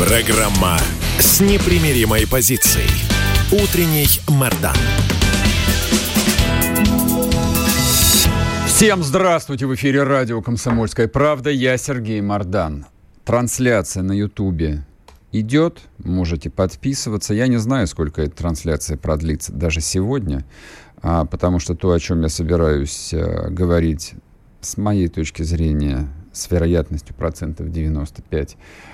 Программа с непримиримой позицией. Утренний Мордан. Всем здравствуйте! В эфире радио «Комсомольская правда». Я Сергей Мордан. Трансляция на Ютубе идет. Можете подписываться. Я не знаю, сколько эта трансляция продлится даже сегодня, а, потому что то, о чем я собираюсь а, говорить, с моей точки зрения, с вероятностью процентов 95 а,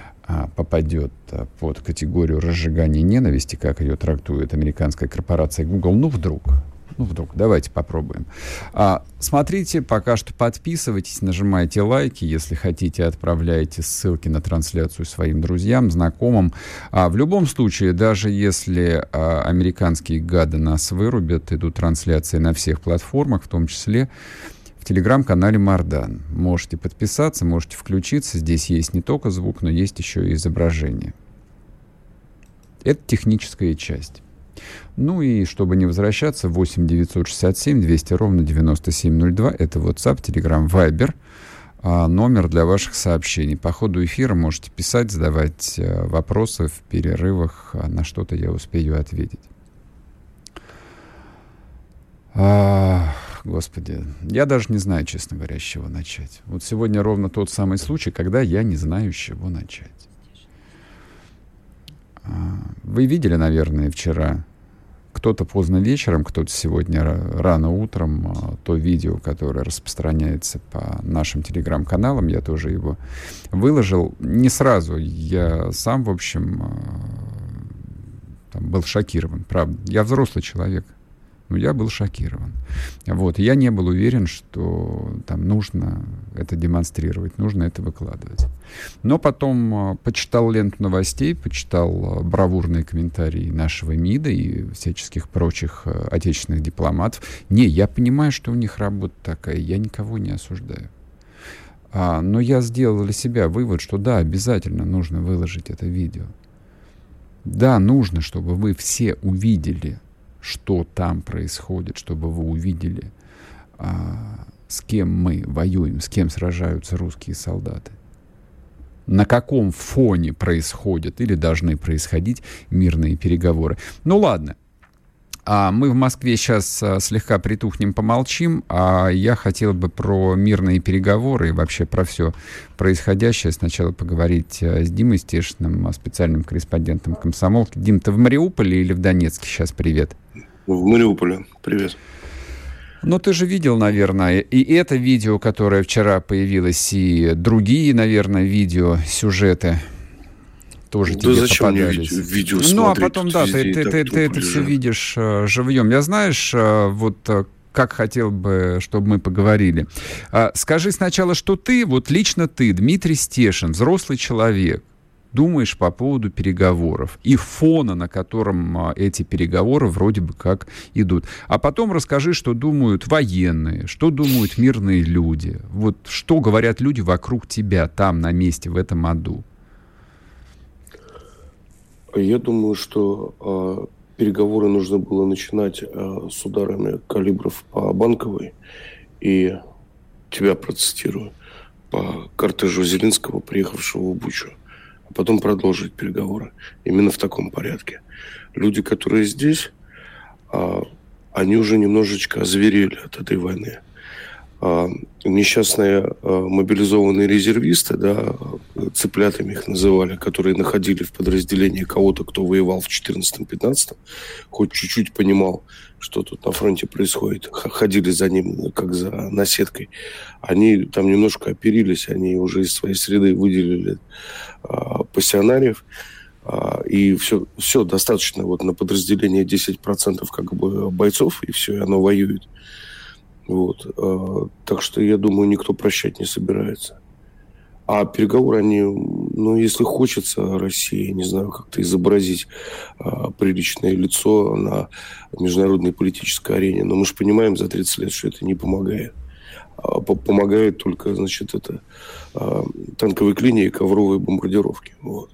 попадет а, под категорию разжигания ненависти, как ее трактует американская корпорация Google, ну вдруг, ну, вдруг. Давайте попробуем. А, смотрите, пока что подписывайтесь, нажимайте лайки. Если хотите, отправляйте ссылки на трансляцию своим друзьям, знакомым. А, в любом случае, даже если а, американские гады нас вырубят, идут трансляции на всех платформах, в том числе телеграм-канале Мардан. Можете подписаться, можете включиться. Здесь есть не только звук, но есть еще и изображение. Это техническая часть. Ну и чтобы не возвращаться, 8 967 200 ровно 9702. Это WhatsApp, Telegram, Viber. А, номер для ваших сообщений. По ходу эфира можете писать, задавать а, вопросы в перерывах. А на что-то я успею ответить. А, господи, я даже не знаю, честно говоря, с чего начать. Вот сегодня ровно тот самый случай, когда я не знаю, с чего начать. А, вы видели, наверное, вчера кто-то поздно вечером, кто-то сегодня рано утром а, то видео, которое распространяется по нашим телеграм-каналам, я тоже его выложил. Не сразу, я сам, в общем, а, был шокирован, правда. Я взрослый человек, но я был шокирован. Вот. Я не был уверен, что там нужно это демонстрировать, нужно это выкладывать. Но потом э, почитал ленту новостей, почитал э, бравурные комментарии нашего МИДа и всяческих прочих э, отечественных дипломатов. Не, я понимаю, что у них работа такая, я никого не осуждаю. А, но я сделал для себя вывод, что да, обязательно нужно выложить это видео. Да, нужно, чтобы вы все увидели, что там происходит, чтобы вы увидели, а, с кем мы воюем, с кем сражаются русские солдаты. На каком фоне происходят или должны происходить мирные переговоры. Ну ладно, а мы в Москве сейчас а, слегка притухнем, помолчим, а я хотел бы про мирные переговоры и вообще про все происходящее сначала поговорить а, с Димой Стешиным, специальным корреспондентом комсомолки. Дим, ты в Мариуполе или в Донецке сейчас? Привет. В Мариуполе. Привет. Ну, ты же видел, наверное, и это видео, которое вчера появилось, и другие, наверное, видео, сюжеты тоже да тебе зачем попадались. Мне видео, видео ну, а потом, да, ты, ты, ты, ты это все видишь uh, живьем. Я знаешь, uh, вот uh, как хотел бы, чтобы мы поговорили. Uh, скажи сначала, что ты, вот лично ты, Дмитрий Стешин, взрослый человек, думаешь по поводу переговоров и фона, на котором а, эти переговоры вроде бы как идут. А потом расскажи, что думают военные, что думают мирные люди. Вот что говорят люди вокруг тебя там, на месте, в этом аду. Я думаю, что э, переговоры нужно было начинать э, с ударами калибров по Банковой и тебя процитирую по кортежу Зеленского, приехавшего в Бучу а потом продолжить переговоры. Именно в таком порядке. Люди, которые здесь, а, они уже немножечко озверели от этой войны. Несчастные а, мобилизованные резервисты, да, цыплятами их называли, которые находили в подразделении кого-то, кто воевал в 14-15, хоть чуть-чуть понимал, что тут на фронте происходит, ходили за ним как за наседкой, они там немножко оперились, они уже из своей среды выделили а, пассионариев, а, и все, все достаточно вот на подразделение 10% как бы бойцов, и все, и оно воюет. Вот. А, так что я думаю, никто прощать не собирается. А переговоры, они ну, если хочется России, не знаю, как-то изобразить а, приличное лицо на международной политической арене, но мы же понимаем за 30 лет, что это не помогает. А, помогает только, значит, это а, танковые клинии и ковровые бомбардировки. Вот.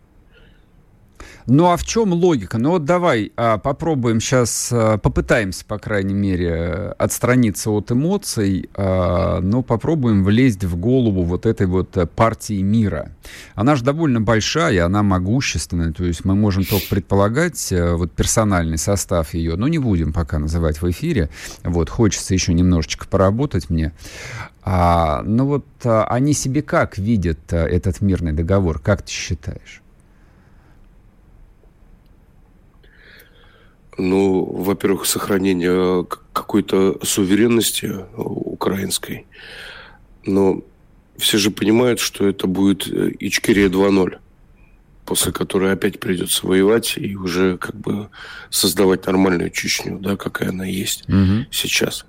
Ну а в чем логика? Ну вот давай а, попробуем сейчас, а, попытаемся, по крайней мере, отстраниться от эмоций, а, но попробуем влезть в голову вот этой вот э, партии мира. Она же довольно большая, она могущественная, то есть мы можем только предполагать э, вот персональный состав ее, но не будем пока называть в эфире. Вот, хочется еще немножечко поработать мне. А, ну вот а, они себе как видят а, этот мирный договор, как ты считаешь? Ну, во-первых, сохранение какой-то суверенности украинской. Но все же понимают, что это будет э, Ичкерия 2.0, после которой опять придется воевать и уже как бы создавать нормальную Чечню, да, какая она есть угу. сейчас.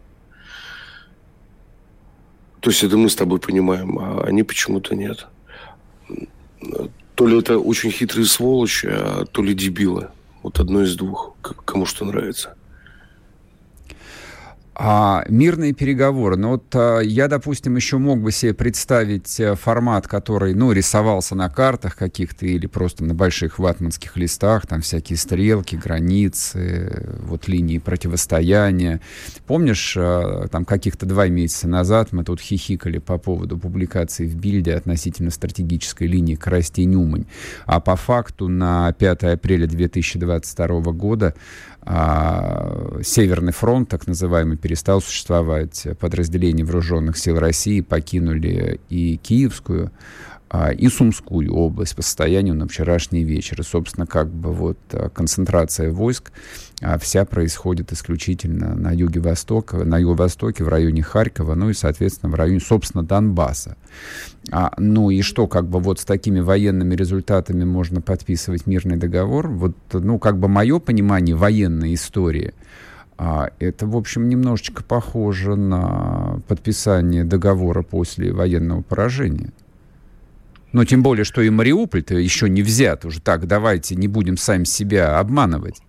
То есть это мы с тобой понимаем, а они почему-то нет. То ли это очень хитрые сволочи, а то ли дебилы. Вот одно из двух, кому что нравится. А мирные переговоры. Ну вот а, я, допустим, еще мог бы себе представить э, формат, который, ну, рисовался на картах каких-то или просто на больших ватманских листах, там всякие стрелки, границы, вот линии противостояния. Помнишь, а, там каких-то два месяца назад мы тут хихикали по поводу публикации в Бильде относительно стратегической линии Коростень-Умань, а по факту на 5 апреля 2022 года а, Северный фронт, так называемый, перестал существовать. Подразделения вооруженных сил России покинули и Киевскую, и Сумскую область по состоянию на вчерашний вечер. И, собственно, как бы вот а, концентрация войск а, вся происходит исключительно на юге-востоке, на юго-востоке, в районе Харькова, ну и, соответственно, в районе, собственно, Донбасса. А, ну и что, как бы вот с такими военными результатами можно подписывать мирный договор? Вот, ну, как бы мое понимание военной истории – а это, в общем, немножечко похоже на подписание договора после военного поражения. Но тем более, что и Мариуполь-то еще не взят. Уже так, давайте не будем сами себя обманывать.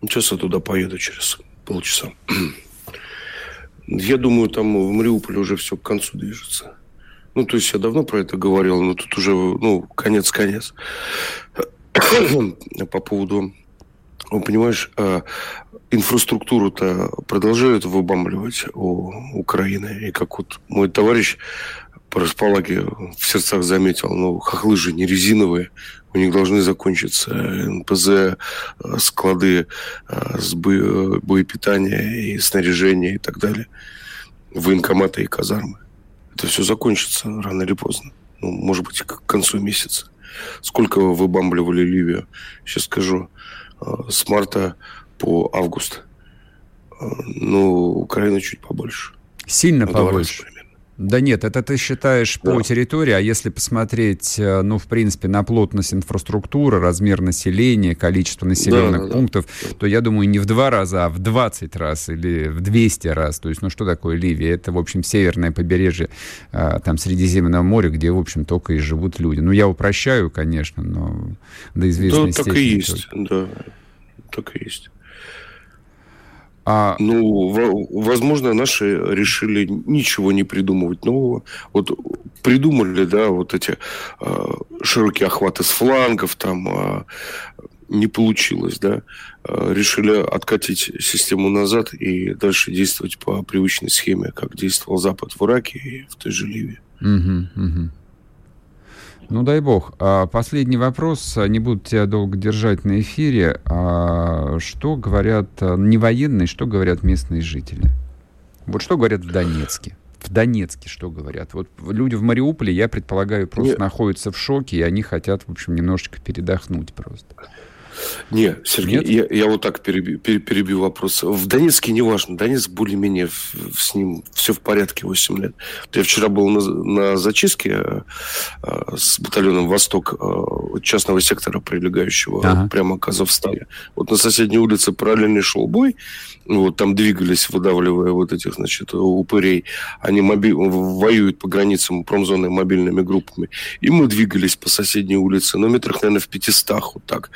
Сейчас я туда поеду через полчаса. Я думаю, там в Мариуполе уже все к концу движется. Ну, то есть я давно про это говорил, но тут уже, ну, конец-конец. По поводу, ну, понимаешь, а, инфраструктуру-то продолжают выбамливать у Украины. И как вот мой товарищ по располаге в сердцах заметил, ну, хохлы же не резиновые, у них должны закончиться НПЗ, э, склады э, с боепитания и снаряжения и так далее, военкоматы и казармы. Это все закончится рано или поздно. Ну, может быть, к концу месяца. Сколько выбамбливали Ливию? Сейчас скажу. Э, с марта по август. Ну, Украина чуть побольше. Сильно побольше. Да нет, это ты считаешь да. по территории, а если посмотреть, э, ну, в принципе, на плотность инфраструктуры, размер населения, количество населенных да, да, пунктов, да. то я думаю, не в два раза, а в 20 раз или в 200 раз. То есть, ну, что такое Ливия? Это, в общем, северное побережье э, там Средиземного моря, где, в общем, только и живут люди. Ну, я упрощаю, конечно, но до известной да, степени. так и есть, только. да, так и есть. А... Ну, возможно, наши решили ничего не придумывать нового. Вот придумали, да, вот эти э, широкие охваты с флангов, там э, не получилось, да. Э, решили откатить систему назад и дальше действовать по привычной схеме, как действовал Запад в Ираке и в той же Ливии. Угу, угу. Ну, дай бог. А, последний вопрос. Не буду тебя долго держать на эфире. А, что говорят а, не военные, что говорят местные жители? Вот что говорят в Донецке? В Донецке что говорят? Вот люди в Мариуполе, я предполагаю, просто Нет. находятся в шоке, и они хотят, в общем, немножечко передохнуть просто. Не, Сергей, Нет? Я, я вот так перебью, перебью вопрос. В Донецке не важно. Донецк более-менее с ним все в порядке 8 лет. Я вчера был на, на зачистке э, э, с батальоном «Восток» э, частного сектора, прилегающего ага. прямо к Азовстале. Вот на соседней улице параллельный шел бой. Вот там двигались, выдавливая вот этих, значит, упырей. Они моби... воюют по границам промзоны мобильными группами. И мы двигались по соседней улице, ну, метрах, наверное, в 500, вот так,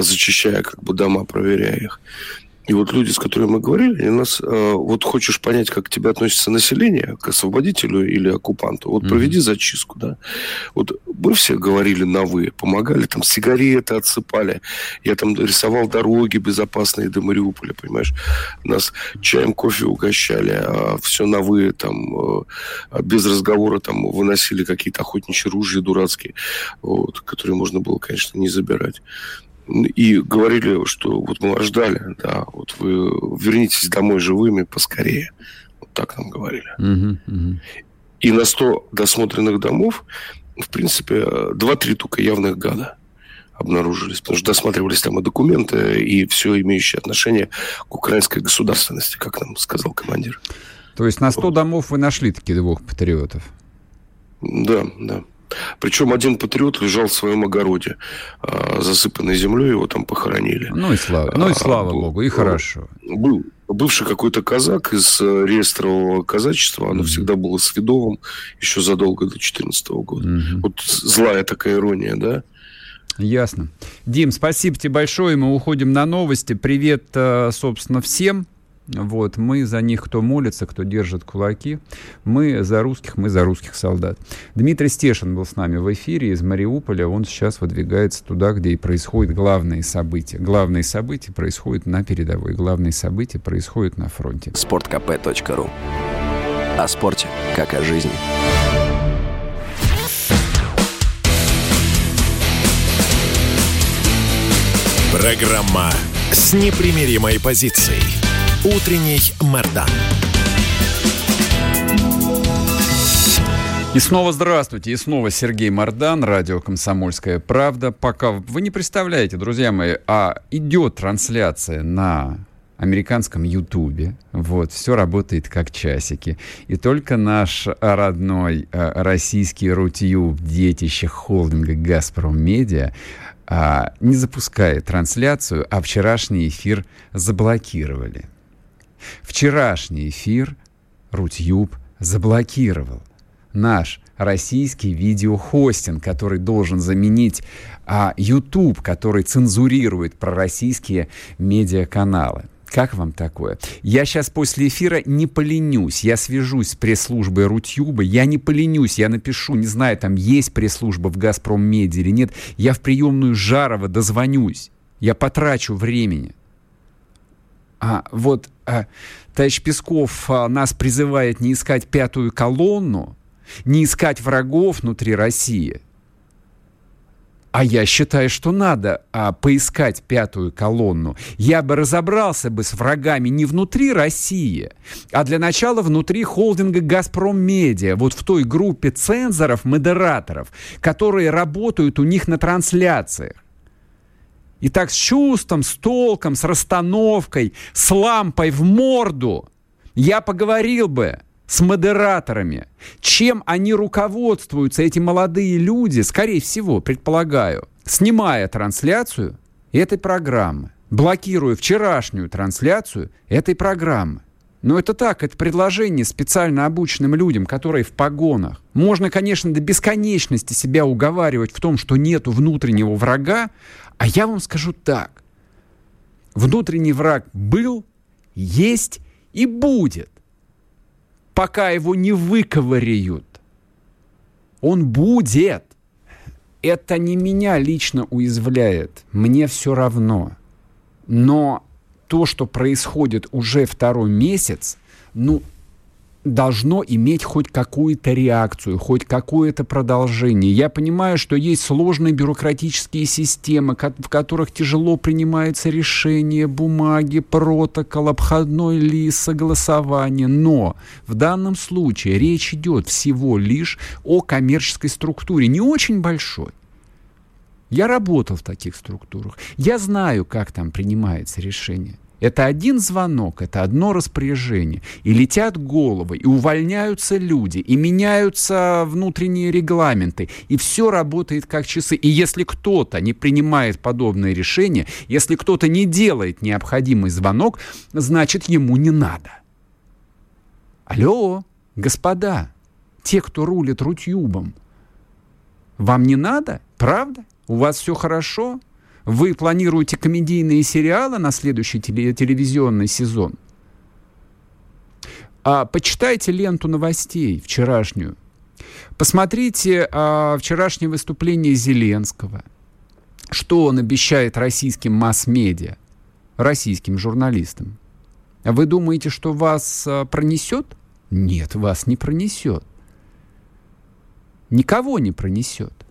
зачищая как бы дома, проверяя их. И вот люди, с которыми мы говорили, они нас, э, вот хочешь понять, как к тебе относится население, к освободителю или оккупанту, вот mm-hmm. проведи зачистку, да. Вот мы все говорили на «вы», помогали, там, сигареты отсыпали, я там рисовал дороги безопасные до Мариуполя, понимаешь. Нас чаем, кофе угощали, а все на «вы», там, э, без разговора там выносили какие-то охотничьи ружья дурацкие, вот, которые можно было, конечно, не забирать и говорили, что вот мы вас ждали, да, вот вы вернитесь домой живыми поскорее. Вот так нам говорили. И на 100 досмотренных домов, в принципе, 2-3 только явных гада обнаружились, потому что досматривались там и документы, и все имеющее отношение к украинской государственности, как нам сказал командир. То есть на 100 домов вы нашли таких двух патриотов? Да, да. Причем один патриот лежал в своем огороде, а, засыпанной землей, его там похоронили. Ну и слава, ну и слава а, богу, и хорошо. Был бывший какой-то казак из э, реестрового казачества, оно mm-hmm. всегда было сведовым еще задолго до 2014 года. Mm-hmm. Вот злая такая ирония, да? Ясно. Дим, спасибо тебе большое. Мы уходим на новости. Привет, э, собственно, всем. Вот, мы за них, кто молится, кто держит кулаки. Мы за русских, мы за русских солдат. Дмитрий Стешин был с нами в эфире из Мариуполя. Он сейчас выдвигается туда, где и происходят главные события. Главные события происходят на передовой. Главные события происходят на фронте. Спорткп.ру О спорте, как о жизни. Программа с непримиримой позицией. Утренний Мордан. И снова здравствуйте, и снова Сергей Мордан, радио «Комсомольская правда». Пока вы не представляете, друзья мои, а идет трансляция на американском Ютубе. Вот, все работает как часики. И только наш родной э, российский Рутюб, детище холдинга «Газпром Медиа», э, не запускает трансляцию, а вчерашний эфир заблокировали. Вчерашний эфир Рутюб заблокировал. Наш российский видеохостинг, который должен заменить а, YouTube, который цензурирует пророссийские медиаканалы. Как вам такое? Я сейчас после эфира не поленюсь. Я свяжусь с пресс-службой Рутюба. Я не поленюсь. Я напишу, не знаю, там есть пресс-служба в «Газпром Медиа» или нет. Я в приемную Жарова дозвонюсь. Я потрачу времени. А, вот товарищ Песков а, нас призывает не искать пятую колонну, не искать врагов внутри России. А я считаю, что надо а, поискать пятую колонну. Я бы разобрался бы с врагами не внутри России, а для начала внутри холдинга «Газпром Медиа», вот в той группе цензоров, модераторов, которые работают у них на трансляциях. И так с чувством, с толком, с расстановкой, с лампой в морду я поговорил бы с модераторами. Чем они руководствуются, эти молодые люди, скорее всего, предполагаю, снимая трансляцию этой программы, блокируя вчерашнюю трансляцию этой программы. Но это так, это предложение специально обученным людям, которые в погонах. Можно, конечно, до бесконечности себя уговаривать в том, что нету внутреннего врага, а я вам скажу так. Внутренний враг был, есть и будет, пока его не выковыряют. Он будет. Это не меня лично уязвляет. Мне все равно. Но то, что происходит уже второй месяц, ну, должно иметь хоть какую-то реакцию, хоть какое-то продолжение. Я понимаю, что есть сложные бюрократические системы, в которых тяжело принимаются решения, бумаги, протокол, обходной лист, согласование. Но в данном случае речь идет всего лишь о коммерческой структуре, не очень большой. Я работал в таких структурах. Я знаю, как там принимается решение. Это один звонок, это одно распоряжение. И летят головы, и увольняются люди, и меняются внутренние регламенты. И все работает как часы. И если кто-то не принимает подобное решение, если кто-то не делает необходимый звонок, значит, ему не надо. Алло, господа, те, кто рулит рутюбом, вам не надо? Правда? У вас все хорошо? Вы планируете комедийные сериалы на следующий теле телевизионный сезон? А, почитайте ленту новостей вчерашнюю. Посмотрите а, вчерашнее выступление Зеленского. Что он обещает российским масс-медиа, российским журналистам? Вы думаете, что вас а, пронесет? Нет, вас не пронесет. Никого не пронесет.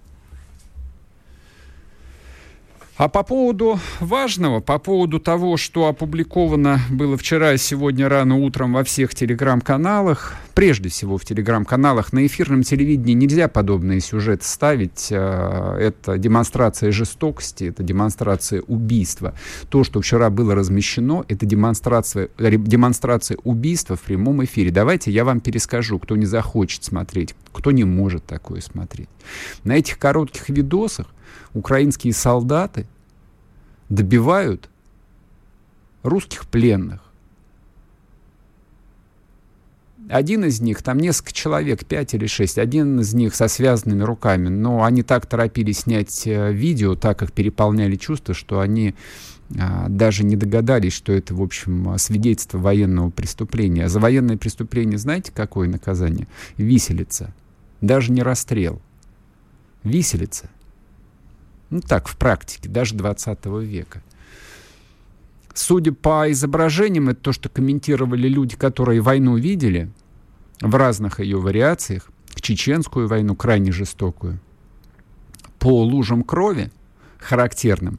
А по поводу важного, по поводу того, что опубликовано было вчера и сегодня рано утром во всех телеграм-каналах, прежде всего в телеграм-каналах, на эфирном телевидении нельзя подобные сюжеты ставить. А, это демонстрация жестокости, это демонстрация убийства. То, что вчера было размещено, это демонстрация, демонстрация убийства в прямом эфире. Давайте я вам перескажу, кто не захочет смотреть, кто не может такое смотреть. На этих коротких видосах украинские солдаты добивают русских пленных. Один из них, там несколько человек, пять или шесть, один из них со связанными руками, но они так торопились снять э, видео, так как переполняли чувства, что они а, даже не догадались, что это, в общем, свидетельство военного преступления. А за военное преступление знаете, какое наказание? Виселица. Даже не расстрел. Виселица. Ну так, в практике, даже 20 века. Судя по изображениям, это то, что комментировали люди, которые войну видели в разных ее вариациях, чеченскую войну, крайне жестокую, по лужам крови, характерным,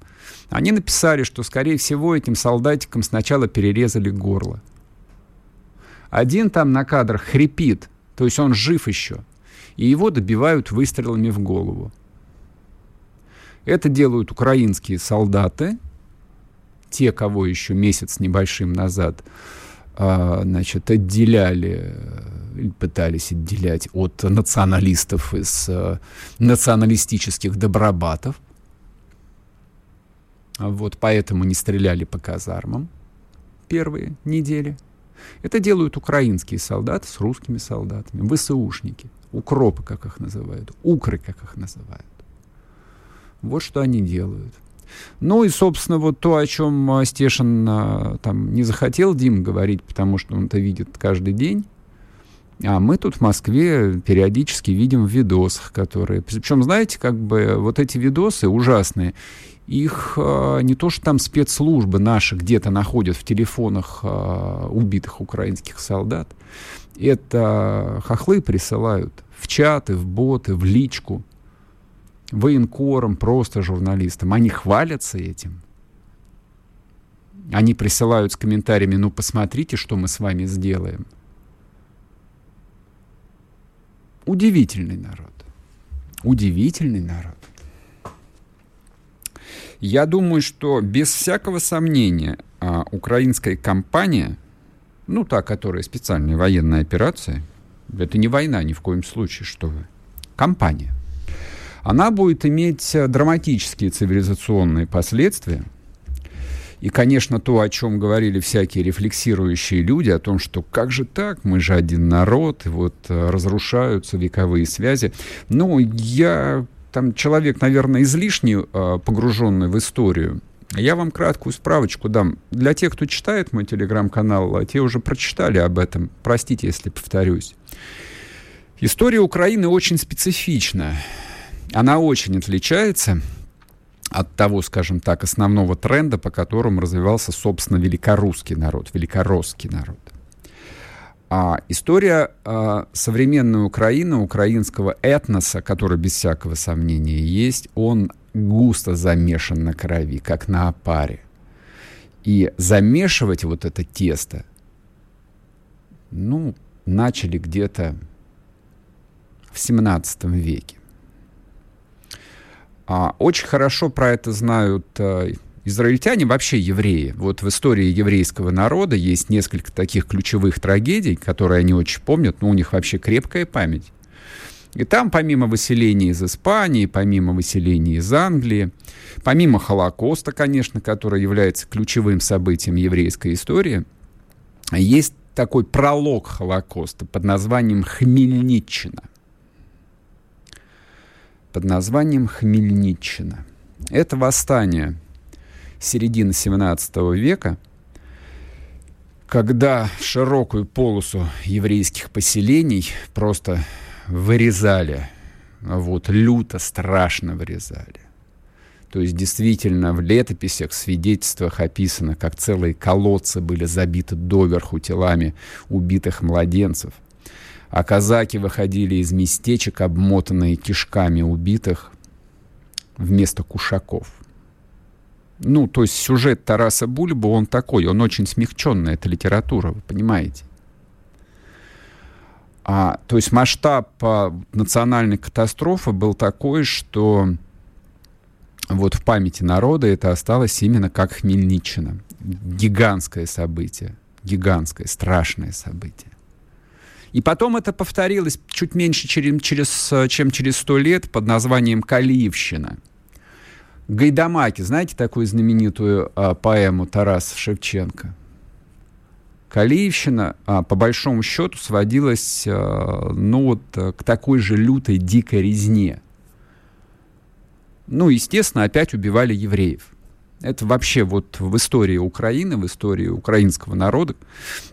они написали, что, скорее всего, этим солдатикам сначала перерезали горло. Один там на кадрах хрипит, то есть он жив еще, и его добивают выстрелами в голову. Это делают украинские солдаты, те, кого еще месяц небольшим назад а, значит, отделяли, пытались отделять от националистов из а, националистических добробатов. Вот поэтому не стреляли по казармам первые недели. Это делают украинские солдаты с русскими солдатами, ВСУшники, укропы, как их называют, укры, как их называют. Вот что они делают. Ну и, собственно, вот то, о чем а, Стешин а, там не захотел Дим говорить, потому что он это видит каждый день. А мы тут в Москве периодически видим в видосах, которые... Причем, знаете, как бы вот эти видосы ужасные, их а, не то, что там спецслужбы наши где-то находят в телефонах а, убитых украинских солдат, это хохлы присылают в чаты, в боты, в личку военкорам, просто журналистам. Они хвалятся этим. Они присылают с комментариями, ну посмотрите, что мы с вами сделаем. Удивительный народ. Удивительный народ. Я думаю, что без всякого сомнения а, украинская кампания, ну та, которая специальная военная операция, это не война ни в коем случае, что вы. Кампания – она будет иметь э, драматические цивилизационные последствия. И, конечно, то, о чем говорили всякие рефлексирующие люди, о том, что как же так, мы же один народ, и вот э, разрушаются вековые связи. Ну, я там человек, наверное, излишне э, погруженный в историю. Я вам краткую справочку дам. Для тех, кто читает мой телеграм-канал, а те уже прочитали об этом. Простите, если повторюсь. История Украины очень специфична она очень отличается от того, скажем так, основного тренда, по которому развивался, собственно, великорусский народ, великоросский народ. А история а, современной Украины, украинского этноса, который без всякого сомнения есть, он густо замешан на крови, как на опаре. И замешивать вот это тесто, ну, начали где-то в 17 веке. А, очень хорошо про это знают а, израильтяне, вообще евреи. Вот в истории еврейского народа есть несколько таких ключевых трагедий, которые они очень помнят, но у них вообще крепкая память. И там, помимо выселения из Испании, помимо выселения из Англии, помимо Холокоста, конечно, который является ключевым событием еврейской истории, есть такой пролог Холокоста под названием Хмельниччина. Под названием Хмельниччина. Это восстание середины 17 века, когда широкую полосу еврейских поселений просто вырезали, вот, люто, страшно вырезали. То есть действительно в летописях, свидетельствах описано, как целые колодцы были забиты доверху телами убитых младенцев. А казаки выходили из местечек, обмотанные кишками убитых, вместо кушаков. Ну, то есть сюжет Тараса Бульба, он такой, он очень смягченный, это литература, вы понимаете. А, то есть масштаб а, национальной катастрофы был такой, что вот в памяти народа это осталось именно как Хмельниччина. Гигантское событие, гигантское, страшное событие. И потом это повторилось чуть меньше, чем через, чем через сто лет под названием «Калиевщина». Гайдамаки, знаете такую знаменитую а, поэму Тараса Шевченко? Калиевщина, а, по большому счету, сводилась а, ну, вот, э, к такой же лютой, дикой резне. Ну, естественно, опять убивали евреев. Это вообще вот в истории Украины, в истории украинского народа,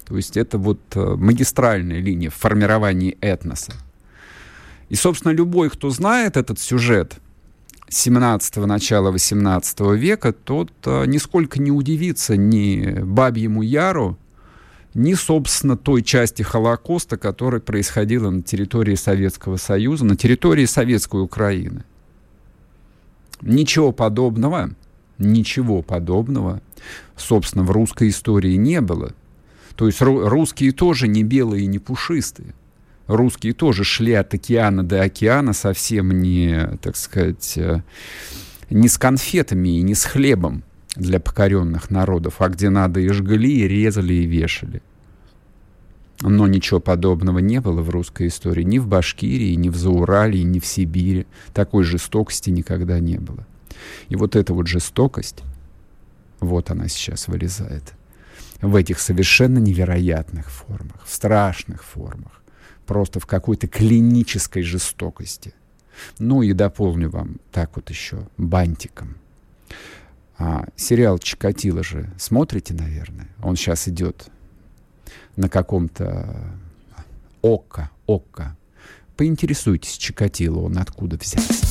то есть это вот э, магистральная линия в формировании этноса. И, собственно, любой, кто знает этот сюжет 17-го, начала 18 века, тот а, нисколько не удивится ни Бабьему Яру, ни, собственно, той части Холокоста, которая происходила на территории Советского Союза, на территории Советской Украины. Ничего подобного, ничего подобного, собственно, в русской истории не было. То есть русские тоже не белые и не пушистые. Русские тоже шли от океана до океана совсем не, так сказать, э, не с конфетами и не с хлебом для покоренных народов, а где надо и жгли, и резали, и вешали. Но ничего подобного не было в русской истории. Ни в Башкирии, ни в Зауралии, ни в Сибири. Такой жестокости никогда не было. И вот эта вот жестокость, вот она сейчас вылезает. В этих совершенно невероятных формах, в страшных формах. Просто в какой-то клинической жестокости. Ну и дополню вам так вот еще бантиком. А, сериал «Чикатило» же смотрите, наверное? Он сейчас идет на каком-то ОККО, ОККО. Поинтересуйтесь, Чикатило он откуда взялся.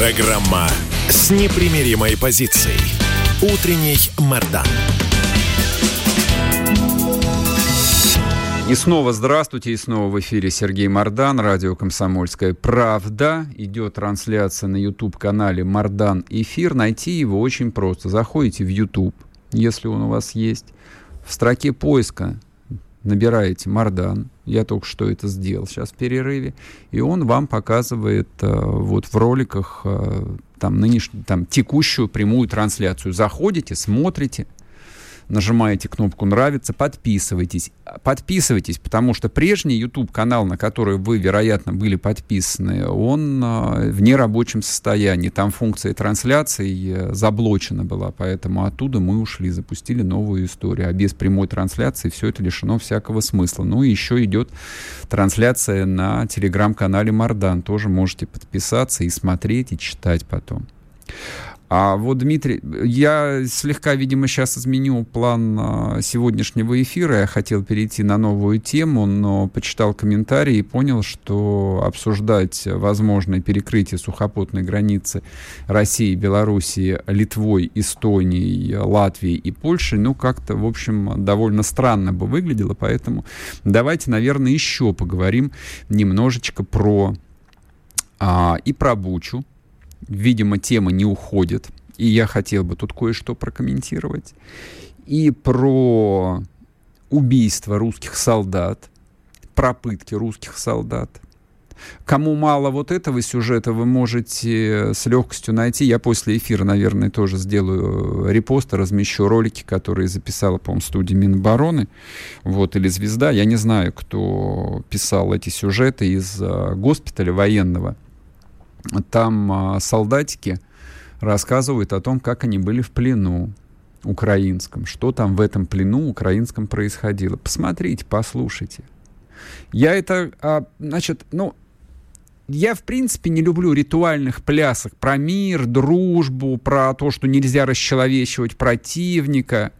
Программа с непримиримой позицией. Утренний Мордан. И снова здравствуйте, и снова в эфире Сергей Мордан, радио «Комсомольская правда». Идет трансляция на YouTube-канале «Мордан Эфир». Найти его очень просто. Заходите в YouTube, если он у вас есть. В строке поиска набираете «Мордан». Я только что это сделал сейчас в перерыве. И он вам показывает э, вот в роликах э, там, нынеш... там текущую прямую трансляцию. Заходите, смотрите – нажимаете кнопку «Нравится», подписывайтесь. Подписывайтесь, потому что прежний YouTube-канал, на который вы, вероятно, были подписаны, он э, в нерабочем состоянии. Там функция трансляции э, заблочена была, поэтому оттуда мы ушли, запустили новую историю. А без прямой трансляции все это лишено всякого смысла. Ну и еще идет трансляция на телеграм-канале Мардан. Тоже можете подписаться и смотреть, и читать потом. А вот, Дмитрий, я слегка, видимо, сейчас изменил план а, сегодняшнего эфира. Я хотел перейти на новую тему, но почитал комментарии и понял, что обсуждать возможное перекрытие сухопутной границы России, Белоруссии, Литвой, Эстонией, Латвией и Польшей, ну, как-то, в общем, довольно странно бы выглядело. Поэтому давайте, наверное, еще поговорим немножечко про а, и про Бучу, видимо, тема не уходит, и я хотел бы тут кое-что прокомментировать. И про убийство русских солдат, про пытки русских солдат. Кому мало вот этого сюжета, вы можете с легкостью найти. Я после эфира, наверное, тоже сделаю репост, размещу ролики, которые записала, по-моему, студия Минобороны, вот, или «Звезда». Я не знаю, кто писал эти сюжеты из uh, госпиталя военного там а, солдатики рассказывают о том, как они были в плену украинском, что там в этом плену украинском происходило. Посмотрите, послушайте. Я это, а, значит, ну, я, в принципе, не люблю ритуальных плясок про мир, дружбу, про то, что нельзя расчеловечивать противника.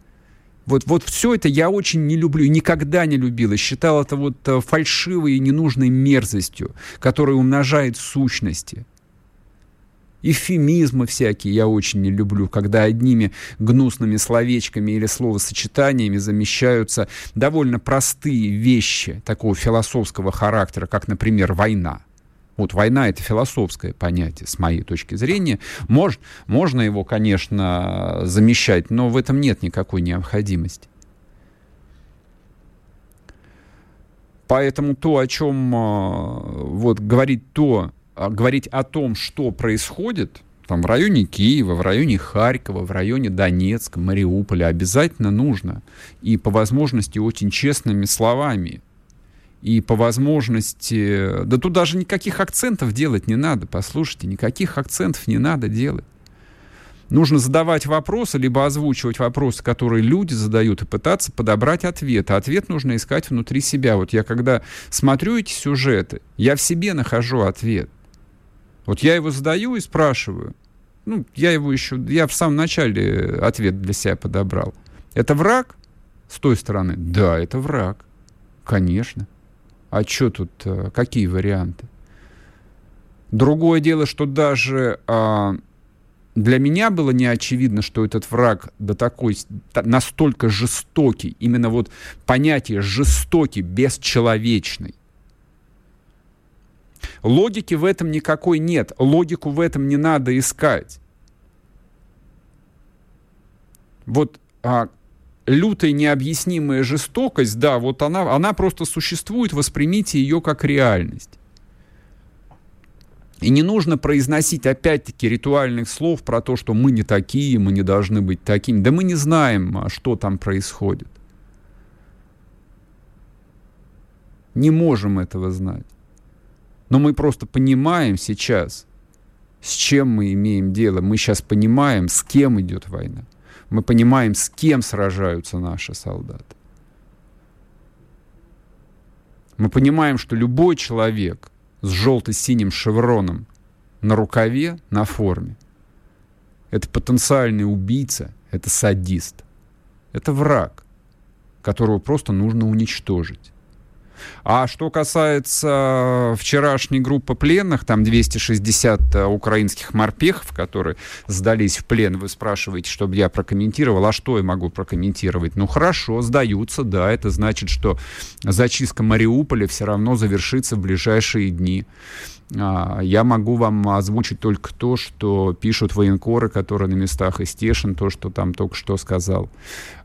Вот, вот все это я очень не люблю, никогда не любил, и считал это вот э, фальшивой и ненужной мерзостью, которая умножает сущности. Эфемизмы всякие я очень не люблю, когда одними гнусными словечками или словосочетаниями замещаются довольно простые вещи такого философского характера, как, например, война. Вот война — это философское понятие, с моей точки зрения. Может, можно его, конечно, замещать, но в этом нет никакой необходимости. Поэтому то, о чем а, вот говорить то, говорить о том, что происходит там, в районе Киева, в районе Харькова, в районе Донецка, Мариуполя, обязательно нужно. И по возможности очень честными словами. И по возможности... Да тут даже никаких акцентов делать не надо, послушайте, никаких акцентов не надо делать. Нужно задавать вопросы, либо озвучивать вопросы, которые люди задают, и пытаться подобрать ответ. А ответ нужно искать внутри себя. Вот я когда смотрю эти сюжеты, я в себе нахожу ответ. Вот я его задаю и спрашиваю. Ну, я его еще, я в самом начале ответ для себя подобрал. Это враг с той стороны? Да, это враг. Конечно. А что тут, э, какие варианты? Другое дело, что даже а, для меня было не очевидно, что этот враг до такой, настолько жестокий, именно вот понятие жестокий, бесчеловечный, Логики в этом никакой нет. Логику в этом не надо искать. Вот а, лютая необъяснимая жестокость, да, вот она, она просто существует, воспримите ее как реальность. И не нужно произносить опять-таки ритуальных слов про то, что мы не такие, мы не должны быть такими. Да мы не знаем, а, что там происходит. Не можем этого знать. Но мы просто понимаем сейчас, с чем мы имеем дело. Мы сейчас понимаем, с кем идет война. Мы понимаем, с кем сражаются наши солдаты. Мы понимаем, что любой человек с желто-синим шевроном на рукаве, на форме, это потенциальный убийца, это садист, это враг, которого просто нужно уничтожить. А что касается вчерашней группы пленных, там 260 э, украинских морпехов, которые сдались в плен, вы спрашиваете, чтобы я прокомментировал. А что я могу прокомментировать? Ну хорошо, сдаются, да, это значит, что зачистка Мариуполя все равно завершится в ближайшие дни. А, я могу вам озвучить только то, что пишут военкоры, которые на местах, и Стешин, то, что там только что сказал.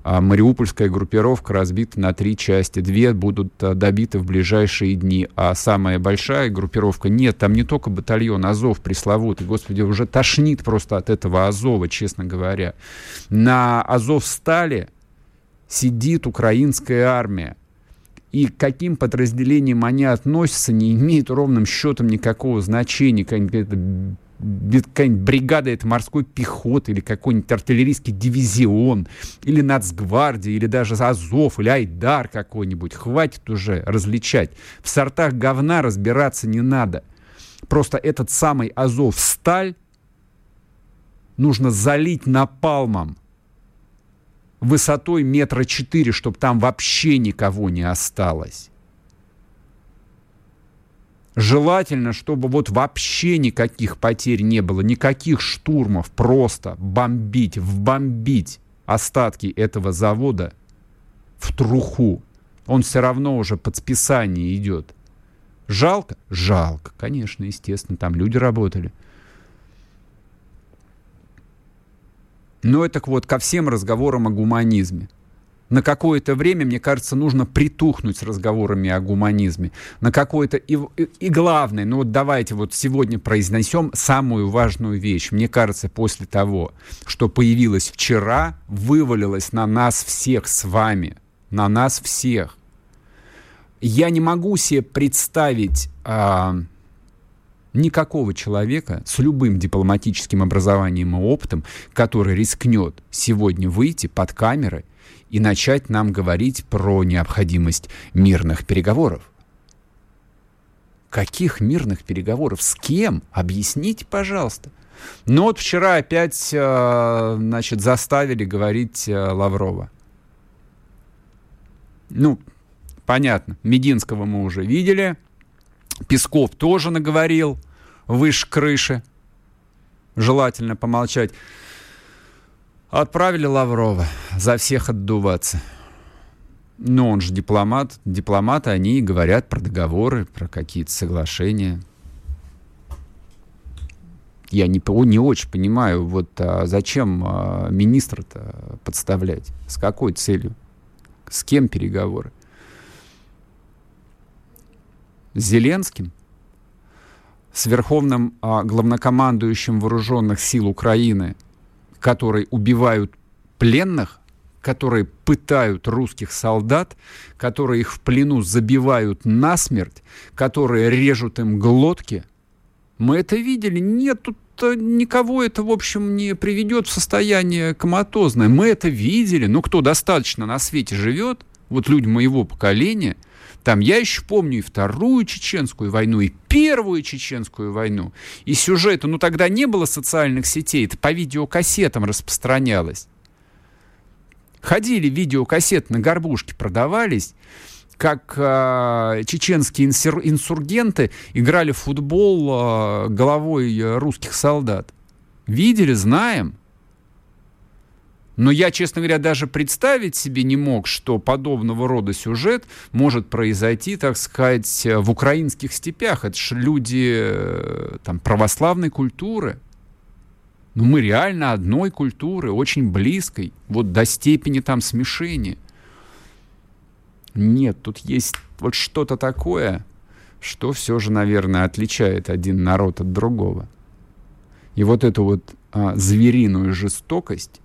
А, мариупольская группировка разбита на три части. Две будут а, добиты в ближайшие дни, а самая большая группировка нет. Там не только батальон Азов пресловутый, господи, уже тошнит просто от этого Азова, честно говоря. На Азов стали сидит украинская армия и к каким подразделениям они относятся, не имеет ровным счетом никакого значения. Какая-нибудь какая бригада это морской пехоты или какой-нибудь артиллерийский дивизион или нацгвардия или даже Азов или Айдар какой-нибудь. Хватит уже различать. В сортах говна разбираться не надо. Просто этот самый Азов сталь нужно залить напалмом высотой метра четыре, чтобы там вообще никого не осталось. Желательно, чтобы вот вообще никаких потерь не было, никаких штурмов, просто бомбить, вбомбить остатки этого завода в труху. Он все равно уже под списание идет. Жалко? Жалко, конечно, естественно, там люди работали. Но это вот ко всем разговорам о гуманизме. На какое-то время, мне кажется, нужно притухнуть с разговорами о гуманизме. На какое-то... И, и, и главное, ну вот давайте вот сегодня произнесем самую важную вещь. Мне кажется, после того, что появилось вчера, вывалилось на нас всех с вами. На нас всех. Я не могу себе представить... А, никакого человека с любым дипломатическим образованием и опытом, который рискнет сегодня выйти под камеры и начать нам говорить про необходимость мирных переговоров. Каких мирных переговоров? С кем? Объясните, пожалуйста. Ну вот вчера опять, э, значит, заставили говорить э, Лаврова. Ну, понятно, Мединского мы уже видели, Песков тоже наговорил выше крыши. Желательно помолчать. Отправили Лаврова за всех отдуваться. Но он же дипломат. Дипломаты, они говорят про договоры, про какие-то соглашения. Я не, не очень понимаю, вот а зачем а, министра-то подставлять? С какой целью? С кем переговоры? С Зеленским? С верховным а, главнокомандующим вооруженных сил Украины которые убивают пленных, которые пытают русских солдат, которые их в плену забивают насмерть, которые режут им глотки. Мы это видели. Нет, тут никого это, в общем, не приведет в состояние коматозное. Мы это видели. Ну, кто достаточно на свете живет, вот люди моего поколения, там я еще помню и Вторую Чеченскую войну, и Первую Чеченскую войну. И сюжеты, ну тогда не было социальных сетей, это по видеокассетам распространялось. Ходили видеокассеты на горбушке, продавались, как э, чеченские инсур- инсургенты играли в футбол э, головой русских солдат. Видели, знаем. Но я, честно говоря, даже представить себе не мог, что подобного рода сюжет может произойти, так сказать, в украинских степях. Это же люди э, там, православной культуры. Но мы реально одной культуры, очень близкой, вот до степени там смешения. Нет, тут есть вот что-то такое, что все же, наверное, отличает один народ от другого. И вот эту вот а, звериную жестокость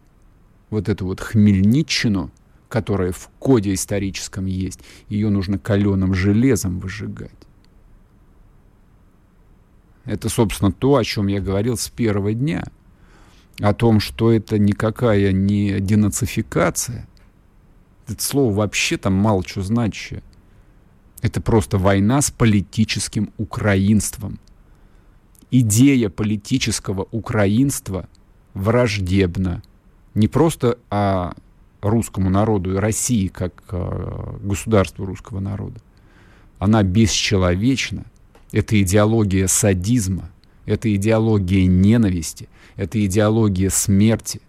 вот эту вот хмельничину, которая в коде историческом есть, ее нужно каленым железом выжигать. Это, собственно, то, о чем я говорил с первого дня. О том, что это никакая не денацификация. Это слово вообще там мало что значащее. Это просто война с политическим украинством. Идея политического украинства враждебна не просто о русскому народу и России как э, государству русского народа. Она бесчеловечна. Это идеология садизма, это идеология ненависти, это идеология смерти.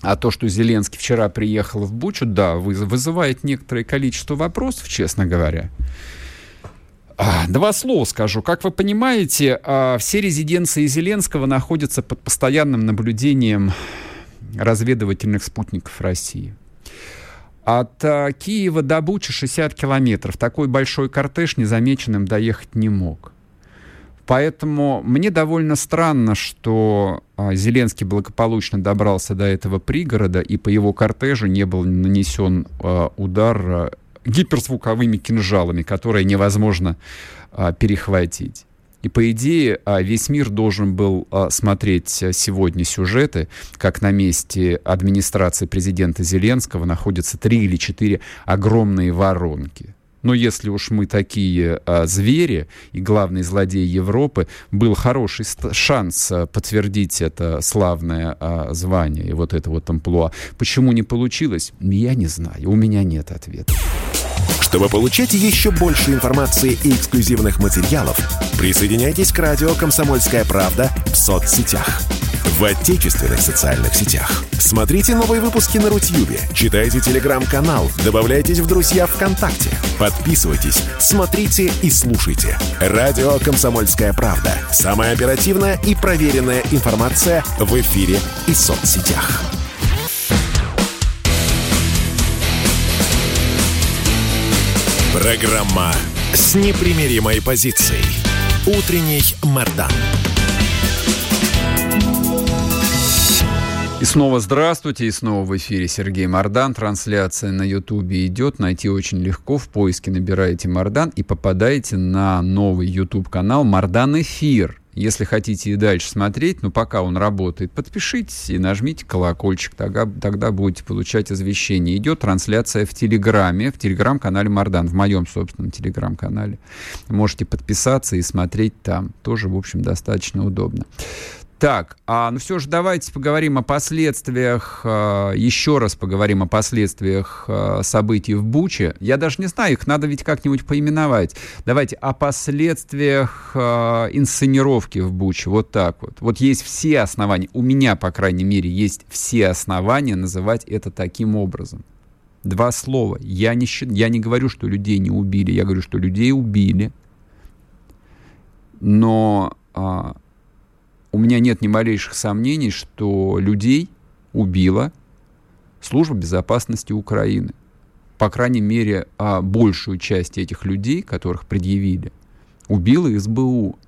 А то, что Зеленский вчера приехал в Бучу, да, вызывает некоторое количество вопросов, честно говоря. А, два слова скажу. Как вы понимаете, а, все резиденции Зеленского находятся под постоянным наблюдением разведывательных спутников России. От а, Киева до Бучи 60 километров. Такой большой кортеж незамеченным доехать не мог. Поэтому мне довольно странно, что Зеленский благополучно добрался до этого пригорода, и по его кортежу не был нанесен удар гиперзвуковыми кинжалами, которые невозможно а, перехватить. И по идее а, весь мир должен был а, смотреть сегодня сюжеты, как на месте администрации президента Зеленского находятся три или четыре огромные воронки. Но если уж мы такие а, звери и главный злодей Европы, был хороший шанс а, подтвердить это славное а, звание и вот это вот амплуа. Почему не получилось, я не знаю. У меня нет ответа. Чтобы получать еще больше информации и эксклюзивных материалов, присоединяйтесь к радио «Комсомольская правда» в соцсетях. В отечественных социальных сетях. Смотрите новые выпуски на Рутьюбе, читайте телеграм-канал, добавляйтесь в друзья ВКонтакте, подписывайтесь, смотрите и слушайте. Радио «Комсомольская правда». Самая оперативная и проверенная информация в эфире и соцсетях. Программа с непримиримой позицией. Утренний Мордан. И снова здравствуйте, и снова в эфире Сергей Мордан. Трансляция на Ютубе идет, найти очень легко. В поиске набираете Мордан и попадаете на новый YouTube канал Мордан Эфир. Если хотите и дальше смотреть, но пока он работает, подпишитесь и нажмите колокольчик, тогда, тогда будете получать извещения. Идет трансляция в Телеграме, в Телеграм-канале Мардан, в моем собственном Телеграм-канале. Можете подписаться и смотреть там. Тоже, в общем, достаточно удобно. Так, а, ну все же давайте поговорим о последствиях, э, еще раз поговорим о последствиях э, событий в Буче. Я даже не знаю, их надо ведь как-нибудь поименовать. Давайте о последствиях э, инсценировки в Буче, вот так вот. Вот есть все основания, у меня, по крайней мере, есть все основания называть это таким образом. Два слова. Я не, я не говорю, что людей не убили, я говорю, что людей убили, но... А, у меня нет ни малейших сомнений, что людей убила Служба безопасности Украины. По крайней мере, а большую часть этих людей, которых предъявили, убила СБУ.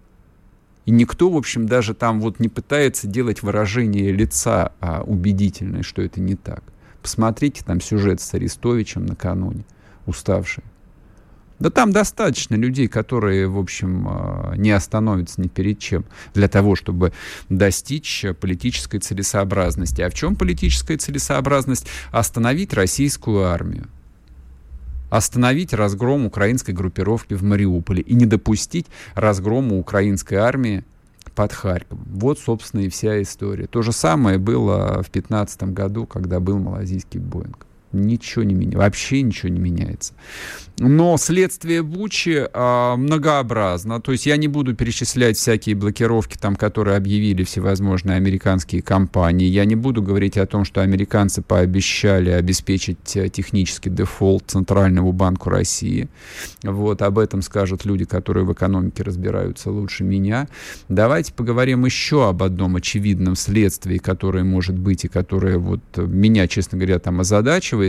И никто, в общем, даже там вот не пытается делать выражение лица а, убедительное, что это не так. Посмотрите там сюжет с Арестовичем накануне, уставший. Да там достаточно людей, которые, в общем, а, не остановятся ни перед чем для того, чтобы достичь политической целесообразности. А в чем политическая целесообразность? Остановить российскую армию остановить разгром украинской группировки в Мариуполе и не допустить разгрома украинской армии под Харьковом. Вот, собственно, и вся история. То же самое было в 2015 году, когда был малазийский Боинг. Ничего не меняется, вообще ничего не меняется. Но следствие Бучи а, многообразно. То есть я не буду перечислять всякие блокировки, там, которые объявили всевозможные американские компании. Я не буду говорить о том, что американцы пообещали обеспечить э, технический дефолт Центральному банку России. Вот об этом скажут люди, которые в экономике разбираются лучше меня. Давайте поговорим еще об одном очевидном следствии, которое может быть и которое вот меня, честно говоря, там озадачивает.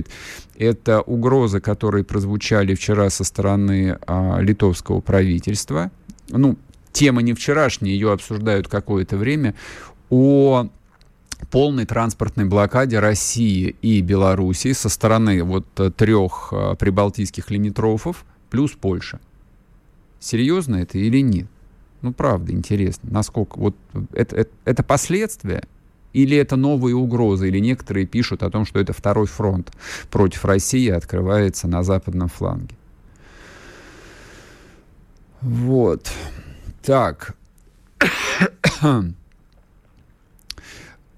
Это угрозы, которые прозвучали вчера со стороны а, литовского правительства, ну, тема не вчерашняя, ее обсуждают какое-то время, о полной транспортной блокаде России и Белоруссии со стороны вот трех а, прибалтийских лимитрофов плюс Польша. Серьезно это или нет? Ну, правда, интересно, насколько... Вот это, это, это последствия или это новые угрозы, или некоторые пишут о том, что это второй фронт против России открывается на западном фланге. Вот. Так.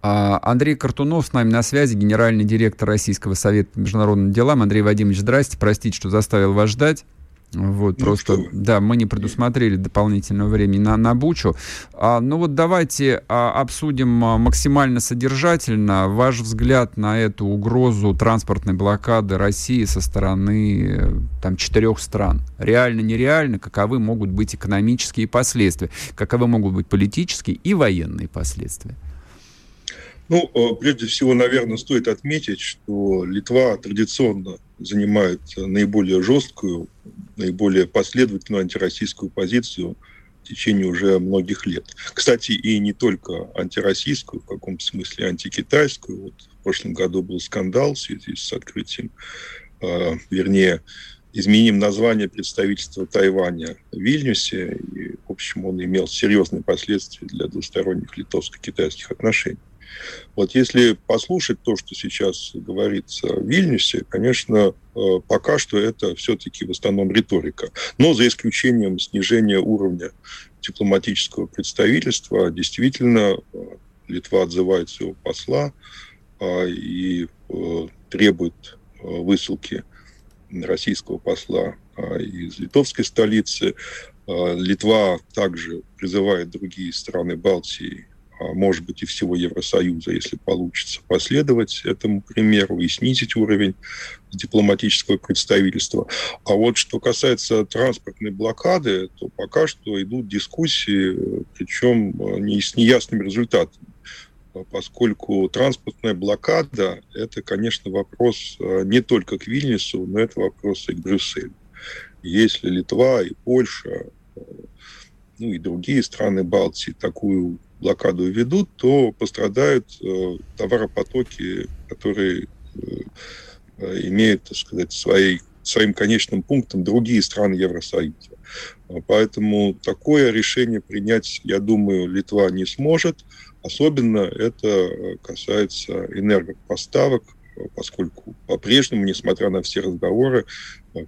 А, Андрей Картунов с нами на связи, генеральный директор Российского совета по международным делам. Андрей Вадимович, здрасте, простите, что заставил вас ждать. Вот, ну, просто, да, мы не предусмотрели дополнительного времени на, на Бучу. А, ну вот давайте а, обсудим а, максимально содержательно ваш взгляд на эту угрозу транспортной блокады России со стороны там, четырех стран. Реально, нереально, каковы могут быть экономические последствия, каковы могут быть политические и военные последствия. Ну, э, прежде всего, наверное, стоит отметить, что Литва традиционно занимает наиболее жесткую, наиболее последовательную антироссийскую позицию в течение уже многих лет. Кстати, и не только антироссийскую, в каком-то смысле антикитайскую. Вот в прошлом году был скандал в связи с открытием, э, вернее, изменением названия представительства Тайваня в Вильнюсе. И, в общем, он имел серьезные последствия для двусторонних литовско-китайских отношений. Вот если послушать то, что сейчас говорится в Вильнюсе, конечно, э, пока что это все-таки в основном риторика. Но за исключением снижения уровня дипломатического представительства, действительно, э, Литва отзывает своего посла а, и э, требует высылки российского посла а, из литовской столицы. А, Литва также призывает другие страны Балтии, может быть, и всего Евросоюза, если получится, последовать этому примеру и снизить уровень дипломатического представительства. А вот что касается транспортной блокады, то пока что идут дискуссии, причем не с неясным результатом поскольку транспортная блокада – это, конечно, вопрос не только к Вильнюсу, но это вопрос и к Брюсселю. Если Литва и Польша, ну и другие страны Балтии такую блокаду ведут, то пострадают э, товаропотоки, которые э, имеют, так сказать, своей, своим конечным пунктом другие страны Евросоюза. Поэтому такое решение принять, я думаю, Литва не сможет. Особенно это касается энергопоставок, поскольку по-прежнему, несмотря на все разговоры,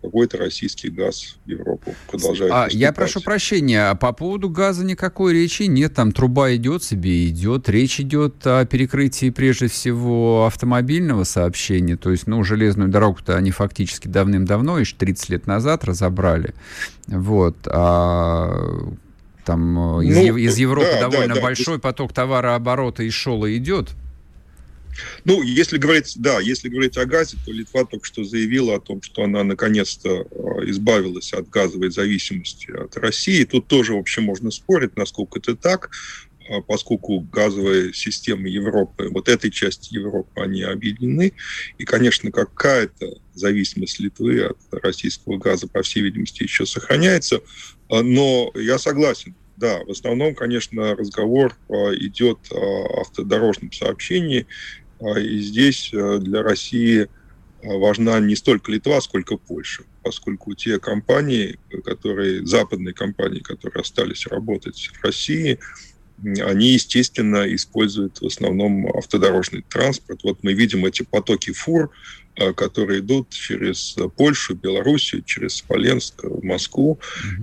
какой-то российский газ в Европу продолжает А я прошу прощения, а по поводу газа никакой речи нет, там труба идет себе идет, речь идет о перекрытии прежде всего автомобильного сообщения, то есть, ну, железную дорогу-то они фактически давным-давно, еще 30 лет назад разобрали, вот, а там э, из, ну, из Европы да, довольно да, да. большой поток товарооборота и шел и идет, ну, если говорить, да, если говорить о газе, то Литва только что заявила о том, что она наконец-то а, избавилась от газовой зависимости от России. Тут тоже, в общем, можно спорить, насколько это так, а, поскольку газовые системы Европы, вот этой части Европы, они объединены. И, конечно, какая-то зависимость Литвы от российского газа, по всей видимости, еще сохраняется. А, но я согласен, да, в основном, конечно, разговор идет о автодорожном сообщении, и здесь э, для России э, важна не столько Литва, сколько Польша, поскольку те компании, которые, западные компании, которые остались работать в России, они, естественно, используют в основном автодорожный транспорт. Вот мы видим эти потоки фур, э, которые идут через Польшу, Белоруссию, через Смоленск, Москву.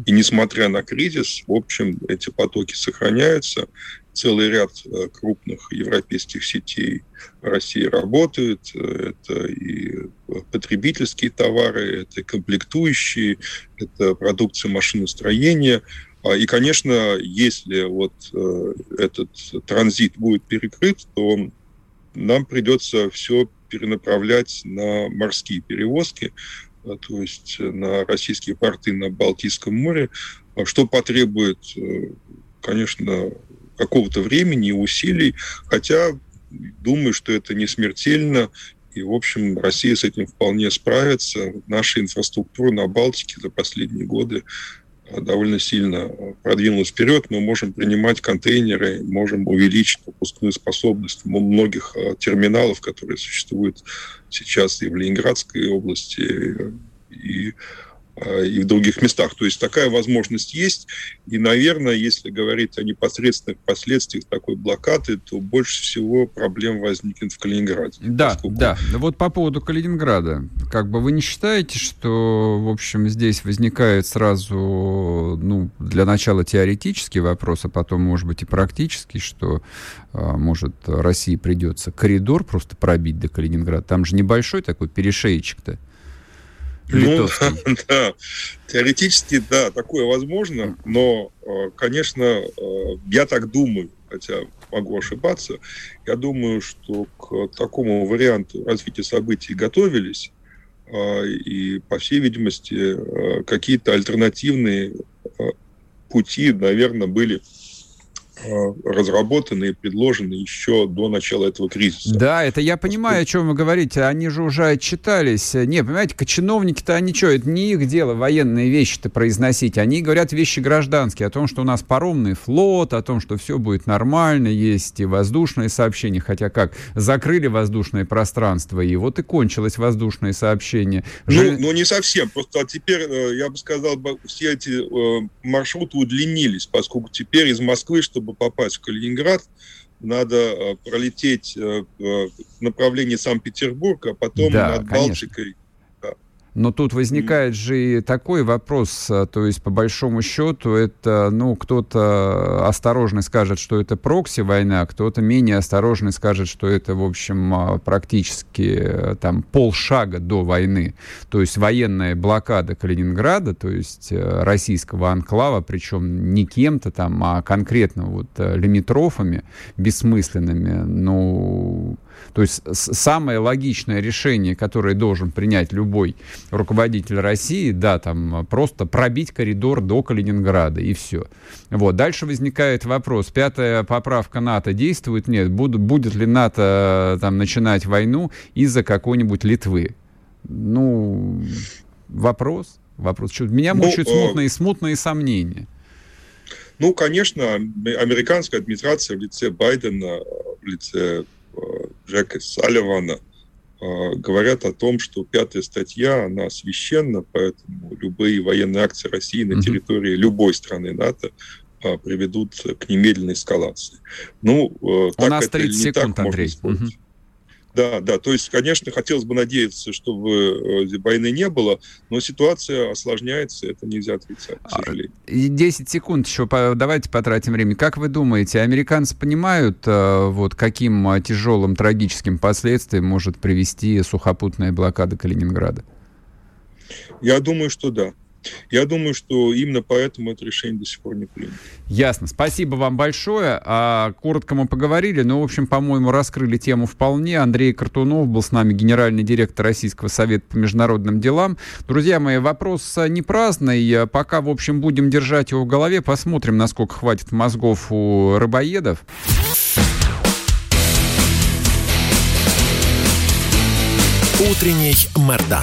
И несмотря на кризис, в общем, эти потоки сохраняются целый ряд э, крупных европейских сетей России работают. Это и потребительские товары, это комплектующие, это продукция машиностроения. А, и, конечно, если вот э, этот транзит будет перекрыт, то нам придется все перенаправлять на морские перевозки, то есть на российские порты на Балтийском море, а, что потребует, э, конечно, какого-то времени и усилий, хотя думаю, что это не смертельно, и, в общем, Россия с этим вполне справится. Наша инфраструктура на Балтике за последние годы э, довольно сильно продвинулась вперед. Мы можем принимать контейнеры, можем увеличить пропускную способность многих э, терминалов, которые существуют сейчас и в Ленинградской области, и и в других местах. То есть такая возможность есть. И, наверное, если говорить о непосредственных последствиях такой блокады, то больше всего проблем возникнет в Калининграде. Да, поскольку... да. Вот по поводу Калининграда. Как бы вы не считаете, что, в общем, здесь возникает сразу, ну, для начала теоретический вопрос, а потом, может быть, и практический, что, а, может, России придется коридор просто пробить до Калининграда. Там же небольшой такой перешеечек-то. Ну, да, теоретически, да, такое возможно, но, э, конечно, э, я так думаю, хотя могу ошибаться, я думаю, что к такому варианту развития событий готовились, э, и, по всей видимости, какие-то альтернативные пути, наверное, были разработаны и предложены еще до начала этого кризиса. Да, это я понимаю, о чем вы говорите. Они же уже отчитались. Не, понимаете, чиновники-то они что, это не их дело военные вещи-то произносить. Они говорят вещи гражданские о том, что у нас паромный флот, о том, что все будет нормально, есть и воздушные сообщения, хотя как, закрыли воздушное пространство, и вот и кончилось воздушное сообщение. Ну, Ж... ну не совсем. Просто теперь, э, я бы сказал, все эти э, маршруты удлинились, поскольку теперь из Москвы, чтобы чтобы попасть в Калининград, надо пролететь в направлении Санкт-Петербург, а потом да, над. Балтикой но тут возникает же и такой вопрос, а, то есть по большому счету это, ну, кто-то осторожно скажет, что это прокси-война, кто-то менее осторожно скажет, что это, в общем, а, практически э, там полшага до войны. То есть военная блокада Калининграда, то есть э, российского анклава, причем не кем-то там, а конкретно вот э, лимитрофами бессмысленными, ну, то есть самое логичное решение, которое должен принять любой руководитель России, да, там просто пробить коридор до Калининграда и все. Вот. Дальше возникает вопрос, пятая поправка НАТО действует? Нет. Буд, будет ли НАТО там начинать войну из-за какой-нибудь Литвы? Ну, вопрос. Вопрос. Меня ну, мучают ну, смутные, смутные сомнения. Ну, конечно, американская администрация в лице Байдена, в лице Джека Салливана а, говорят о том, что пятая статья, она священна, поэтому любые военные акции России на территории любой страны НАТО а, приведут к немедленной эскалации. Ну, э, У так нас 30 секунд, Андрей. Угу. Да, да, то есть, конечно, хотелось бы надеяться, чтобы э, войны не было, но ситуация осложняется, это нельзя отрицать, к а, сожалению. 10 секунд еще, давайте потратим время. Как вы думаете, американцы понимают, э, вот каким э, тяжелым трагическим последствиям может привести сухопутная блокада Калининграда? Я думаю, что да. Я думаю, что именно поэтому это решение до сих пор не принято. Ясно. Спасибо вам большое. А, коротко мы поговорили, но, в общем, по-моему, раскрыли тему вполне. Андрей Картунов был с нами, генеральный директор Российского совета по международным делам. Друзья мои, вопрос не праздный. Пока, в общем, будем держать его в голове. Посмотрим, насколько хватит мозгов у рыбоедов. Утренний Мордан.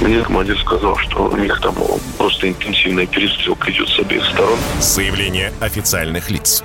Мне командир сказал, что у них там просто интенсивная перестрелка идет с обеих сторон. Заявление официальных лиц.